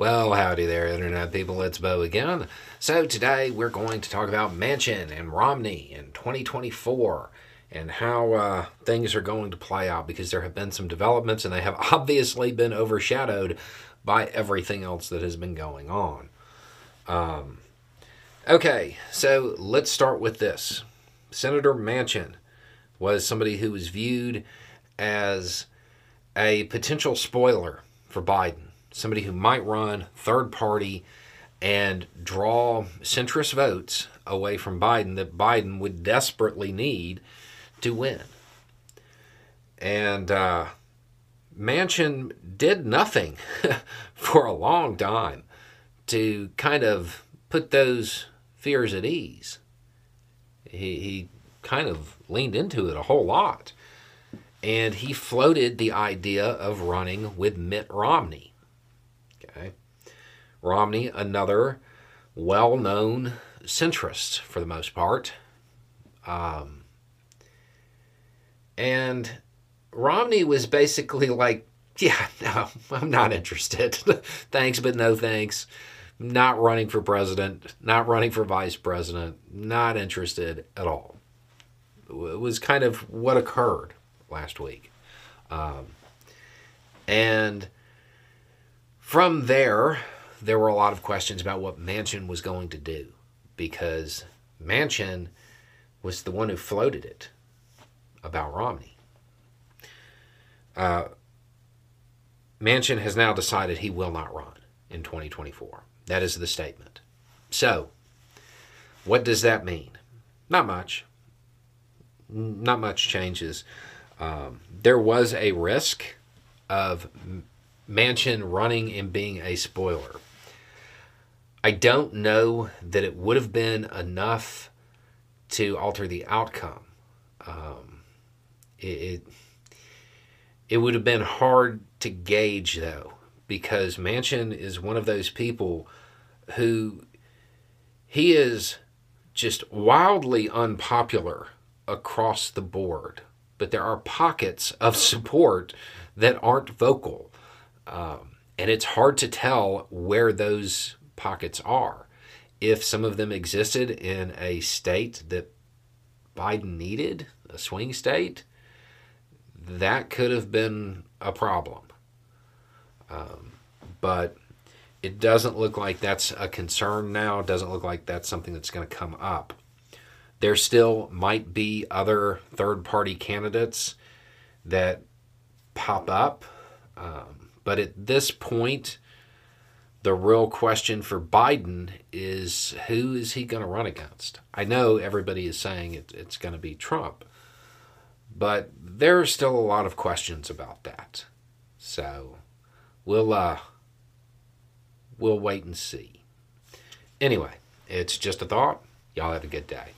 Well, howdy there, Internet people. It's Beau again. So, today we're going to talk about Manchin and Romney in 2024 and how uh, things are going to play out because there have been some developments and they have obviously been overshadowed by everything else that has been going on. Um, okay, so let's start with this. Senator Manchin was somebody who was viewed as a potential spoiler for Biden somebody who might run third party and draw centrist votes away from Biden that Biden would desperately need to win. And uh, Manchin did nothing for a long time to kind of put those fears at ease. He, he kind of leaned into it a whole lot. And he floated the idea of running with Mitt Romney Romney, another well known centrist for the most part. Um, and Romney was basically like, yeah, no, I'm not interested. thanks, but no thanks. Not running for president, not running for vice president, not interested at all. It was kind of what occurred last week. Um, and from there, there were a lot of questions about what Manchin was going to do because Manchin was the one who floated it about Romney. Uh, Manchin has now decided he will not run in 2024. That is the statement. So, what does that mean? Not much. Not much changes. Um, there was a risk of Manchin running and being a spoiler. I don't know that it would have been enough to alter the outcome. Um, it, it, it would have been hard to gauge though, because Manchin is one of those people who he is just wildly unpopular across the board, but there are pockets of support that aren't vocal. Um, and it's hard to tell where those pockets are. If some of them existed in a state that Biden needed, a swing state, that could have been a problem. Um, but it doesn't look like that's a concern now. It doesn't look like that's something that's going to come up. There still might be other third party candidates that pop up. Um, but at this point, the real question for Biden is who is he going to run against? I know everybody is saying it, it's going to be Trump, but there are still a lot of questions about that. So we'll uh, we'll wait and see. Anyway, it's just a thought. Y'all have a good day.